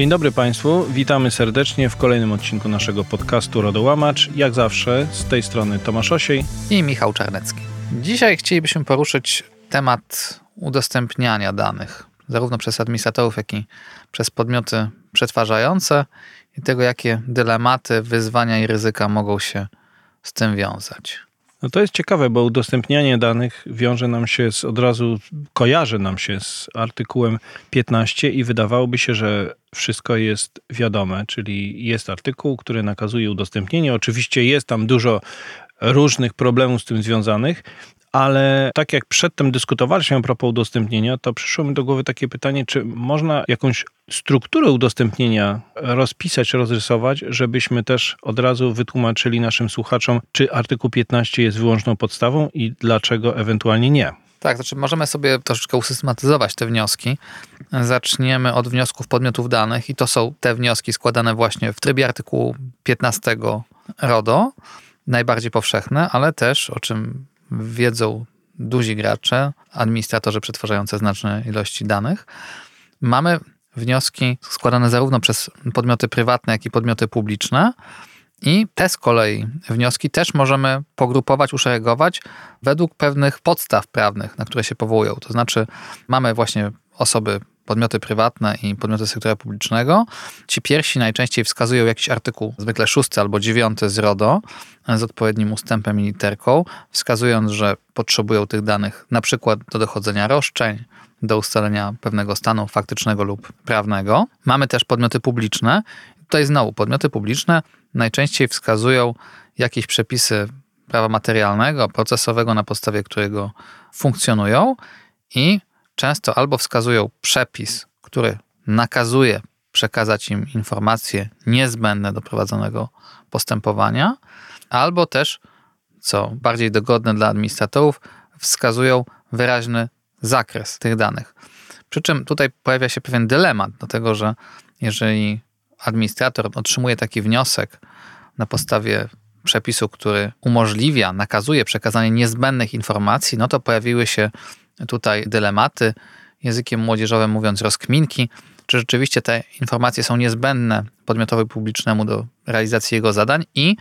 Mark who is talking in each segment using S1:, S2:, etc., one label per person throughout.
S1: Dzień dobry Państwu, witamy serdecznie w kolejnym odcinku naszego podcastu Rodołamacz. Jak zawsze z tej strony Tomasz Osiej
S2: i Michał Czarnecki. Dzisiaj chcielibyśmy poruszyć temat udostępniania danych, zarówno przez administratorów, jak i przez podmioty przetwarzające i tego, jakie dylematy, wyzwania i ryzyka mogą się z tym wiązać.
S1: No to jest ciekawe, bo udostępnianie danych wiąże nam się z, od razu, kojarzy nam się z artykułem 15 i wydawałoby się, że wszystko jest wiadome, czyli jest artykuł, który nakazuje udostępnienie. Oczywiście jest tam dużo różnych problemów z tym związanych, ale tak jak przedtem dyskutowaliśmy a propos udostępnienia, to przyszło mi do głowy takie pytanie, czy można jakąś strukturę udostępnienia rozpisać, rozrysować, żebyśmy też od razu wytłumaczyli naszym słuchaczom, czy artykuł 15 jest wyłączną podstawą i dlaczego ewentualnie nie.
S2: Tak, znaczy możemy sobie troszeczkę usystematyzować te wnioski. Zaczniemy od wniosków podmiotów danych i to są te wnioski składane właśnie w trybie artykułu 15 RODO, najbardziej powszechne, ale też, o czym wiedzą duzi gracze, administratorzy przetwarzający znaczne ilości danych. Mamy wnioski składane zarówno przez podmioty prywatne, jak i podmioty publiczne. I te z kolei wnioski też możemy pogrupować, uszeregować według pewnych podstaw prawnych, na które się powołują. To znaczy, mamy właśnie osoby podmioty prywatne i podmioty sektora publicznego. Ci pierwsi najczęściej wskazują jakiś artykuł, zwykle szósty albo dziewiąty z RODO, z odpowiednim ustępem i literką, wskazując, że potrzebują tych danych na przykład do dochodzenia roszczeń, do ustalenia pewnego stanu faktycznego lub prawnego. Mamy też podmioty publiczne. Tutaj znowu podmioty publiczne najczęściej wskazują jakieś przepisy prawa materialnego, procesowego, na podstawie którego funkcjonują i często albo wskazują przepis, który nakazuje przekazać im informacje niezbędne do prowadzonego postępowania, albo też, co bardziej dogodne dla administratorów, wskazują wyraźny zakres tych danych. Przy czym tutaj pojawia się pewien dylemat, dlatego że jeżeli administrator otrzymuje taki wniosek na podstawie przepisu, który umożliwia, nakazuje przekazanie niezbędnych informacji, no to pojawiły się tutaj dylematy, językiem młodzieżowym mówiąc rozkminki, czy rzeczywiście te informacje są niezbędne podmiotowi publicznemu do realizacji jego zadań? I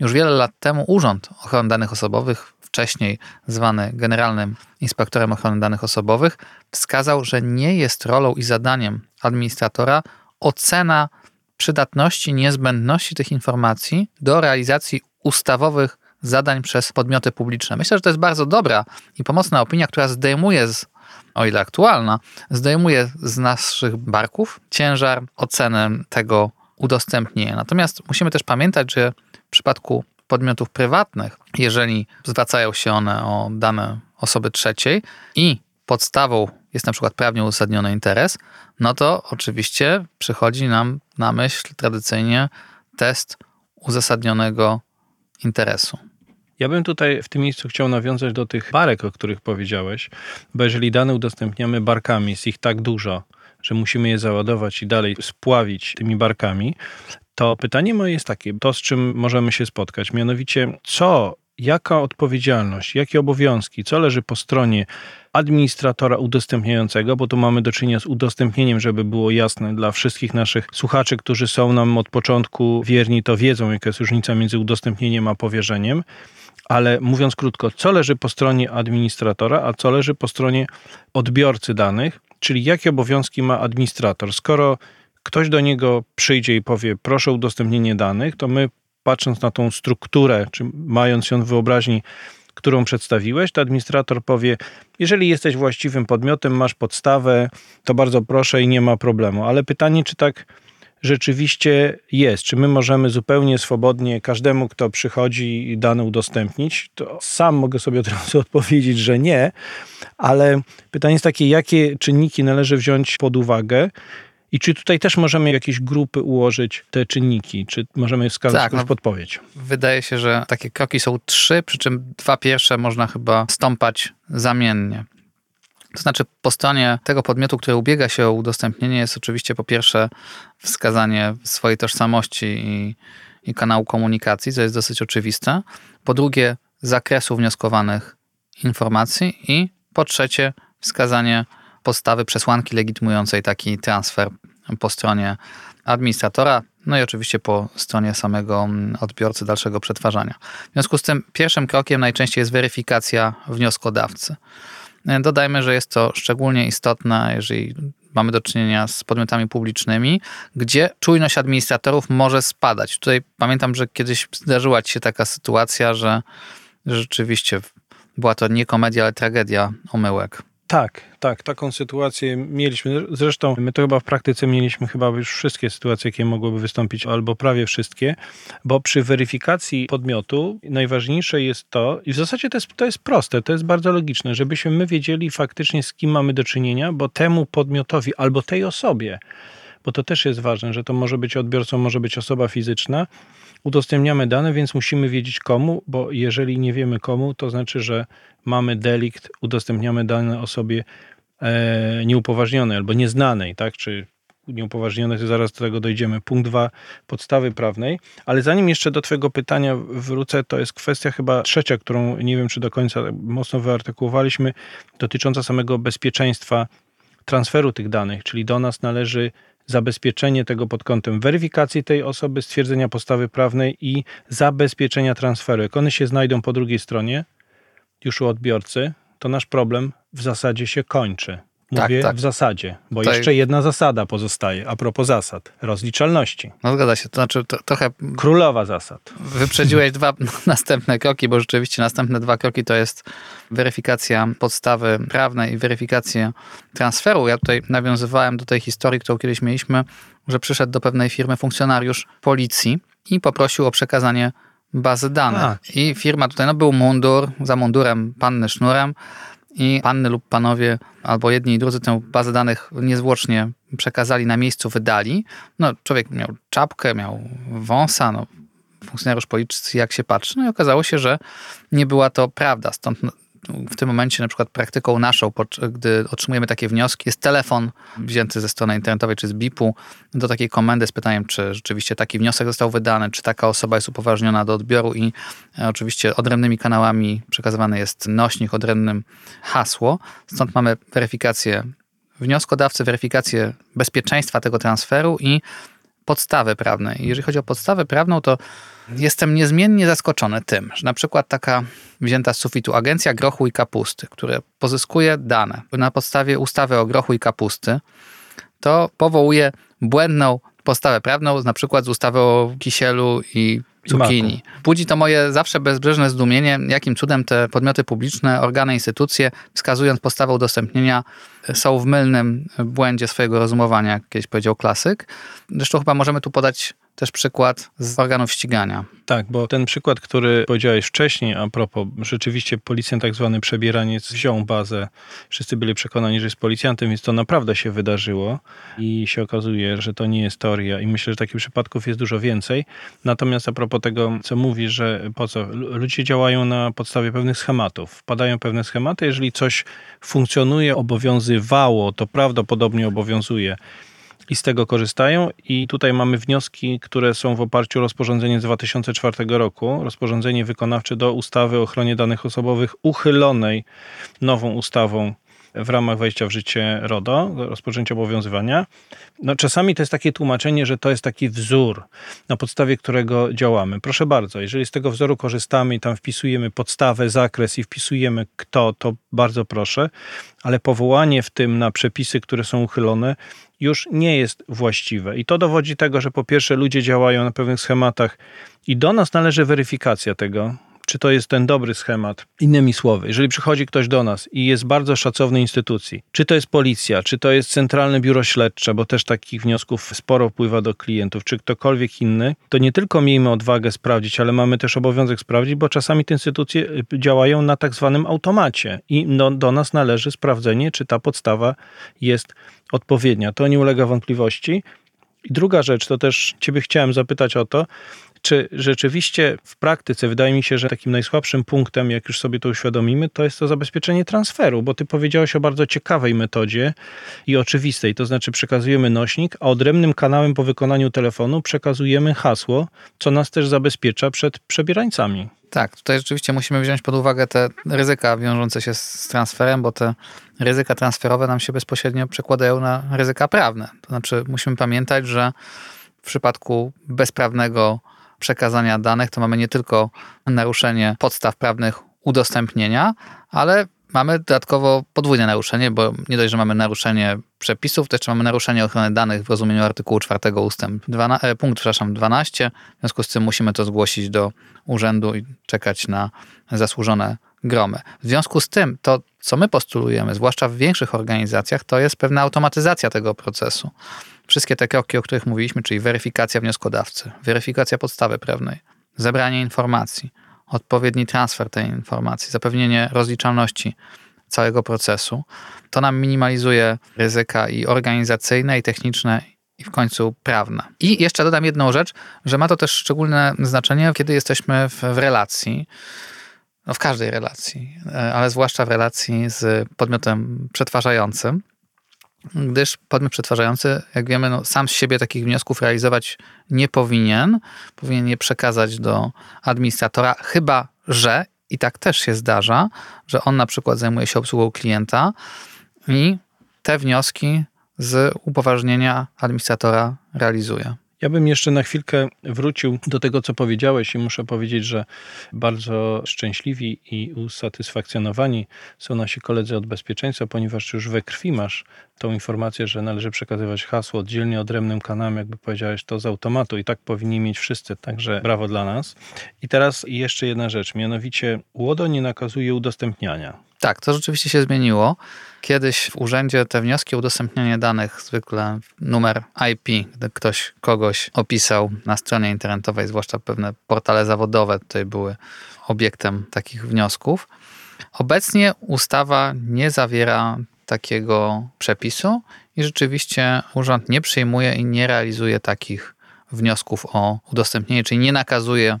S2: już wiele lat temu Urząd Ochrony Danych Osobowych, wcześniej zwany Generalnym Inspektorem Ochrony Danych Osobowych, wskazał, że nie jest rolą i zadaniem administratora ocena przydatności, niezbędności tych informacji do realizacji ustawowych zadań przez podmioty publiczne. Myślę, że to jest bardzo dobra i pomocna opinia, która zdejmuje z o ile aktualna, zdejmuje z naszych barków ciężar oceny tego udostępnienia. Natomiast musimy też pamiętać, że w przypadku podmiotów prywatnych, jeżeli zwracają się one o dane osoby trzeciej i podstawą jest na przykład prawnie uzasadniony interes, no to oczywiście przychodzi nam na myśl tradycyjnie test uzasadnionego interesu.
S1: Ja bym tutaj w tym miejscu chciał nawiązać do tych barek, o których powiedziałeś, bo jeżeli dane udostępniamy barkami, jest ich tak dużo, że musimy je załadować i dalej spławić tymi barkami, to pytanie moje jest takie, to z czym możemy się spotkać, mianowicie co, jaka odpowiedzialność, jakie obowiązki, co leży po stronie administratora udostępniającego, bo tu mamy do czynienia z udostępnieniem, żeby było jasne dla wszystkich naszych słuchaczy, którzy są nam od początku wierni, to wiedzą, jaka jest różnica między udostępnieniem a powierzeniem. Ale mówiąc krótko, co leży po stronie administratora, a co leży po stronie odbiorcy danych, czyli jakie obowiązki ma administrator. Skoro ktoś do niego przyjdzie i powie, proszę o udostępnienie danych, to my patrząc na tą strukturę, czy mając ją w wyobraźni, którą przedstawiłeś, to administrator powie: Jeżeli jesteś właściwym podmiotem, masz podstawę, to bardzo proszę i nie ma problemu. Ale pytanie, czy tak rzeczywiście jest? Czy my możemy zupełnie swobodnie każdemu, kto przychodzi, dane udostępnić? To sam mogę sobie od razu odpowiedzieć, że nie, ale pytanie jest takie, jakie czynniki należy wziąć pod uwagę? I czy tutaj też możemy jakieś grupy ułożyć te czynniki? Czy możemy wskazać tak, no, podpowiedź?
S2: Wydaje się, że takie kroki są trzy, przy czym dwa pierwsze można chyba stąpać zamiennie. To znaczy, po stronie tego podmiotu, który ubiega się o udostępnienie, jest oczywiście po pierwsze wskazanie swojej tożsamości i, i kanału komunikacji, co jest dosyć oczywiste. Po drugie, zakresu wnioskowanych informacji i po trzecie, wskazanie podstawy przesłanki legitymującej taki transfer po stronie administratora, no i oczywiście po stronie samego mm, odbiorcy dalszego przetwarzania. W związku z tym pierwszym krokiem najczęściej jest weryfikacja wnioskodawcy. Dodajmy, że jest to szczególnie istotne, jeżeli mamy do czynienia z podmiotami publicznymi, gdzie czujność administratorów może spadać. Tutaj pamiętam, że kiedyś zdarzyła ci się taka sytuacja, że rzeczywiście była to nie komedia, ale tragedia omyłek.
S1: Tak, tak, taką sytuację mieliśmy. Zresztą my to chyba w praktyce mieliśmy chyba już wszystkie sytuacje, jakie mogłyby wystąpić, albo prawie wszystkie, bo przy weryfikacji podmiotu najważniejsze jest to, i w zasadzie to jest, to jest proste, to jest bardzo logiczne, żebyśmy my wiedzieli faktycznie z kim mamy do czynienia, bo temu podmiotowi albo tej osobie, bo to też jest ważne, że to może być odbiorcą, może być osoba fizyczna, udostępniamy dane, więc musimy wiedzieć komu, bo jeżeli nie wiemy komu, to znaczy, że mamy delikt, udostępniamy dane osobie e, nieupoważnionej albo nieznanej, tak? Czy nieupoważnionej, to zaraz do tego dojdziemy. Punkt dwa, podstawy prawnej. Ale zanim jeszcze do Twojego pytania wrócę, to jest kwestia chyba trzecia, którą nie wiem, czy do końca mocno wyartykułowaliśmy, dotycząca samego bezpieczeństwa transferu tych danych, czyli do nas należy zabezpieczenie tego pod kątem weryfikacji tej osoby, stwierdzenia postawy prawnej i zabezpieczenia transferu. Jak one się znajdą po drugiej stronie, już u odbiorcy, to nasz problem w zasadzie się kończy. Mówię tak, tak. w zasadzie, bo Tutaj... jeszcze jedna zasada pozostaje a propos zasad rozliczalności.
S2: No zgadza się, to znaczy to, trochę.
S1: Królowa zasad.
S2: Wyprzedziłeś dwa następne kroki, bo rzeczywiście następne dwa kroki to jest weryfikacja podstawy prawnej i weryfikacja transferu. Ja tutaj nawiązywałem do tej historii, którą kiedyś mieliśmy, że przyszedł do pewnej firmy funkcjonariusz policji i poprosił o przekazanie bazy danych. A. I firma tutaj, no był mundur, za mundurem panny sznurem i panny lub panowie, albo jedni i drudzy tę bazę danych niezwłocznie przekazali na miejscu, wydali. No, człowiek miał czapkę, miał wąsa, no, funkcjonariusz policji jak się patrzy, no i okazało się, że nie była to prawda. Stąd w tym momencie na przykład praktyką naszą, gdy otrzymujemy takie wnioski, jest telefon wzięty ze strony internetowej czy z BIP-u do takiej komendy z pytaniem, czy rzeczywiście taki wniosek został wydany, czy taka osoba jest upoważniona do odbioru i e, oczywiście odrębnymi kanałami przekazywany jest nośnik, odrębnym hasło. Stąd mamy weryfikację wnioskodawcy, weryfikację bezpieczeństwa tego transferu i podstawę prawną. Jeżeli chodzi o podstawę prawną, to jestem niezmiennie zaskoczony tym, że na przykład taka wzięta z sufitu agencja grochu i kapusty, która pozyskuje dane na podstawie ustawy o grochu i kapusty, to powołuje błędną postawę prawną, na przykład z ustawy o kisielu i cukinii. Budzi to moje zawsze bezbrzeżne zdumienie, jakim cudem te podmioty publiczne, organy, instytucje, wskazując postawę udostępnienia, są w mylnym błędzie swojego rozumowania, jak kiedyś powiedział klasyk. Zresztą chyba możemy tu podać też przykład z organów ścigania.
S1: Tak, bo ten przykład, który powiedziałeś wcześniej, a propos, rzeczywiście policjant tak zwany przebieraniec wziął bazę, wszyscy byli przekonani, że jest policjantem, więc to naprawdę się wydarzyło i się okazuje, że to nie jest teoria i myślę, że takich przypadków jest dużo więcej. Natomiast a propos tego, co mówi, że po co, ludzie działają na podstawie pewnych schematów, wpadają pewne schematy, jeżeli coś funkcjonuje, obowiązywało, to prawdopodobnie obowiązuje i z tego korzystają. I tutaj mamy wnioski, które są w oparciu o rozporządzenie z 2004 roku, rozporządzenie wykonawcze do ustawy o ochronie danych osobowych, uchylonej nową ustawą w ramach wejścia w życie RODO, rozpoczęcia obowiązywania. No, czasami to jest takie tłumaczenie, że to jest taki wzór, na podstawie którego działamy. Proszę bardzo, jeżeli z tego wzoru korzystamy i tam wpisujemy podstawę, zakres i wpisujemy kto, to bardzo proszę, ale powołanie w tym na przepisy, które są uchylone, już nie jest właściwe. I to dowodzi tego, że po pierwsze ludzie działają na pewnych schematach i do nas należy weryfikacja tego, czy to jest ten dobry schemat. Innymi słowy, jeżeli przychodzi ktoś do nas i jest bardzo szacownej instytucji, czy to jest policja, czy to jest Centralne Biuro Śledcze, bo też takich wniosków sporo wpływa do klientów, czy ktokolwiek inny, to nie tylko miejmy odwagę sprawdzić, ale mamy też obowiązek sprawdzić, bo czasami te instytucje y, działają na tak zwanym automacie i do, do nas należy sprawdzenie, czy ta podstawa jest odpowiednia. To nie ulega wątpliwości. I druga rzecz, to też Ciebie chciałem zapytać o to, czy rzeczywiście w praktyce wydaje mi się, że takim najsłabszym punktem, jak już sobie to uświadomimy, to jest to zabezpieczenie transferu, bo ty powiedziałeś o bardzo ciekawej metodzie i oczywistej, to znaczy przekazujemy nośnik, a odrębnym kanałem po wykonaniu telefonu przekazujemy hasło, co nas też zabezpiecza przed przebierańcami.
S2: Tak, tutaj rzeczywiście musimy wziąć pod uwagę te ryzyka wiążące się z transferem, bo te ryzyka transferowe nam się bezpośrednio przekładają na ryzyka prawne. To znaczy musimy pamiętać, że w przypadku bezprawnego przekazania danych to mamy nie tylko naruszenie podstaw prawnych udostępnienia, ale mamy dodatkowo podwójne naruszenie, bo nie dość, że mamy naruszenie przepisów, to jeszcze mamy naruszenie ochrony danych w rozumieniu artykułu 4 ustęp 12, e, punkt przepraszam, 12. W związku z tym musimy to zgłosić do urzędu i czekać na zasłużone gromy. W związku z tym to, co my postulujemy, zwłaszcza w większych organizacjach, to jest pewna automatyzacja tego procesu. Wszystkie te kroki, o których mówiliśmy, czyli weryfikacja wnioskodawcy, weryfikacja podstawy prawnej, zebranie informacji, odpowiedni transfer tej informacji, zapewnienie rozliczalności całego procesu, to nam minimalizuje ryzyka i organizacyjne, i techniczne, i w końcu prawne. I jeszcze dodam jedną rzecz, że ma to też szczególne znaczenie, kiedy jesteśmy w, w relacji, no w każdej relacji, e, ale zwłaszcza w relacji z podmiotem przetwarzającym, gdyż podmiot przetwarzający, jak wiemy, no, sam z siebie takich wniosków realizować nie powinien. Powinien je przekazać do administratora, chyba że, i tak też się zdarza, że on na przykład zajmuje się obsługą klienta i te wnioski z upoważnienia administratora realizuje.
S1: Ja bym jeszcze na chwilkę wrócił do tego, co powiedziałeś, i muszę powiedzieć, że bardzo szczęśliwi i usatysfakcjonowani są nasi koledzy od bezpieczeństwa, ponieważ już we krwi masz tą informację, że należy przekazywać hasło oddzielnie odrębnym kanałem, jakby powiedziałeś, to z automatu i tak powinni mieć wszyscy, także brawo dla nas. I teraz jeszcze jedna rzecz, mianowicie UODO nie nakazuje udostępniania.
S2: Tak, to rzeczywiście się zmieniło. Kiedyś w urzędzie te wnioski o udostępnianie danych, zwykle numer IP, gdy ktoś kogoś opisał na stronie internetowej, zwłaszcza pewne portale zawodowe tutaj były obiektem takich wniosków. Obecnie ustawa nie zawiera takiego przepisu i rzeczywiście urząd nie przyjmuje i nie realizuje takich wniosków o udostępnienie, czyli nie nakazuje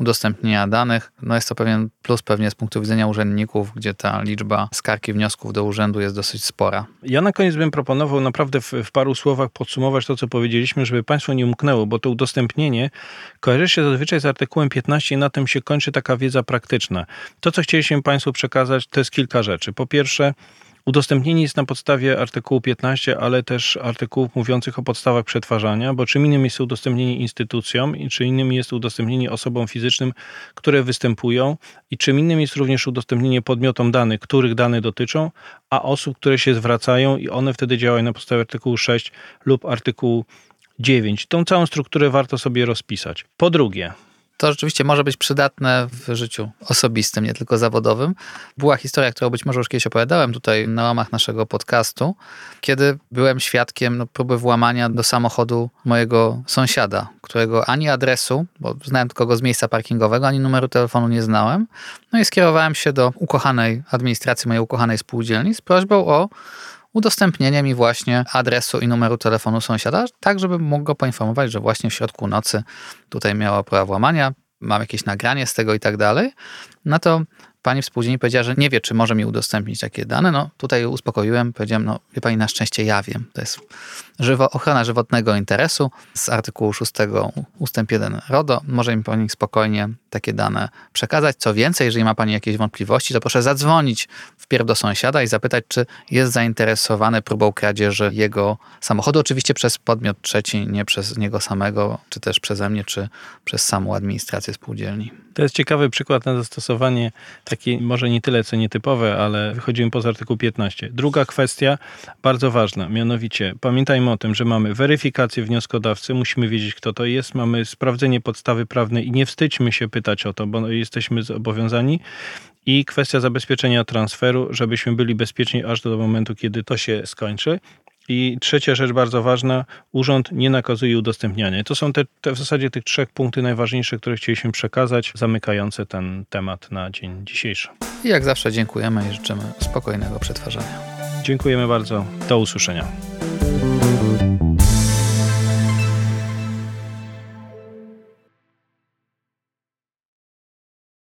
S2: udostępnienia danych. No jest to pewien plus pewnie z punktu widzenia urzędników, gdzie ta liczba skargi wniosków do urzędu jest dosyć spora.
S1: Ja na koniec bym proponował naprawdę w, w paru słowach podsumować to, co powiedzieliśmy, żeby Państwo nie umknęło, bo to udostępnienie kojarzy się zazwyczaj z artykułem 15 i na tym się kończy taka wiedza praktyczna. To, co chcieliśmy Państwu przekazać, to jest kilka rzeczy. Po pierwsze, Udostępnienie jest na podstawie artykułu 15, ale też artykułów mówiących o podstawach przetwarzania, bo czym innym jest udostępnienie instytucjom i czym innym jest udostępnienie osobom fizycznym, które występują i czym innym jest również udostępnienie podmiotom danych, których dane dotyczą, a osób, które się zwracają i one wtedy działają na podstawie artykułu 6 lub artykułu 9. Tą całą strukturę warto sobie rozpisać. Po drugie,
S2: to rzeczywiście może być przydatne w życiu osobistym, nie tylko zawodowym. Była historia, którą być może już kiedyś opowiadałem tutaj na łamach naszego podcastu, kiedy byłem świadkiem no, próby włamania do samochodu mojego sąsiada, którego ani adresu, bo znałem tylko go z miejsca parkingowego, ani numeru telefonu nie znałem. No i skierowałem się do ukochanej administracji mojej ukochanej spółdzielni z prośbą o udostępnienie mi właśnie adresu i numeru telefonu sąsiada, tak żeby mógł go poinformować, że właśnie w środku nocy tutaj miała próba włamania, mam jakieś nagranie z tego i tak dalej. No to pani współdzielni powiedziała, że nie wie, czy może mi udostępnić takie dane. No tutaj uspokoiłem, powiedziałem, no wie pani, na szczęście ja wiem. To jest żywo, ochrona żywotnego interesu z artykułu 6 ustęp 1 RODO. Może mi pani spokojnie takie dane przekazać. Co więcej, jeżeli ma pani jakieś wątpliwości, to proszę zadzwonić wpierw do sąsiada i zapytać, czy jest zainteresowany próbą kradzieży jego samochodu. Oczywiście przez podmiot trzeci, nie przez niego samego, czy też przeze mnie, czy przez samą administrację spółdzielni.
S1: To jest ciekawy przykład na zastosowanie takie może nie tyle co nietypowe, ale wychodzimy poza artykuł 15. Druga kwestia, bardzo ważna, mianowicie pamiętajmy o tym, że mamy weryfikację wnioskodawcy, musimy wiedzieć kto to jest, mamy sprawdzenie podstawy prawnej i nie wstydźmy się pytać o to, bo jesteśmy zobowiązani i kwestia zabezpieczenia transferu, żebyśmy byli bezpieczni aż do momentu, kiedy to się skończy. I trzecia rzecz bardzo ważna, urząd nie nakazuje udostępniania. To są te, te w zasadzie tych trzech punktów najważniejszych, które chcieliśmy przekazać, zamykające ten temat na dzień dzisiejszy.
S2: I jak zawsze dziękujemy i życzymy spokojnego przetwarzania.
S1: Dziękujemy bardzo. Do usłyszenia.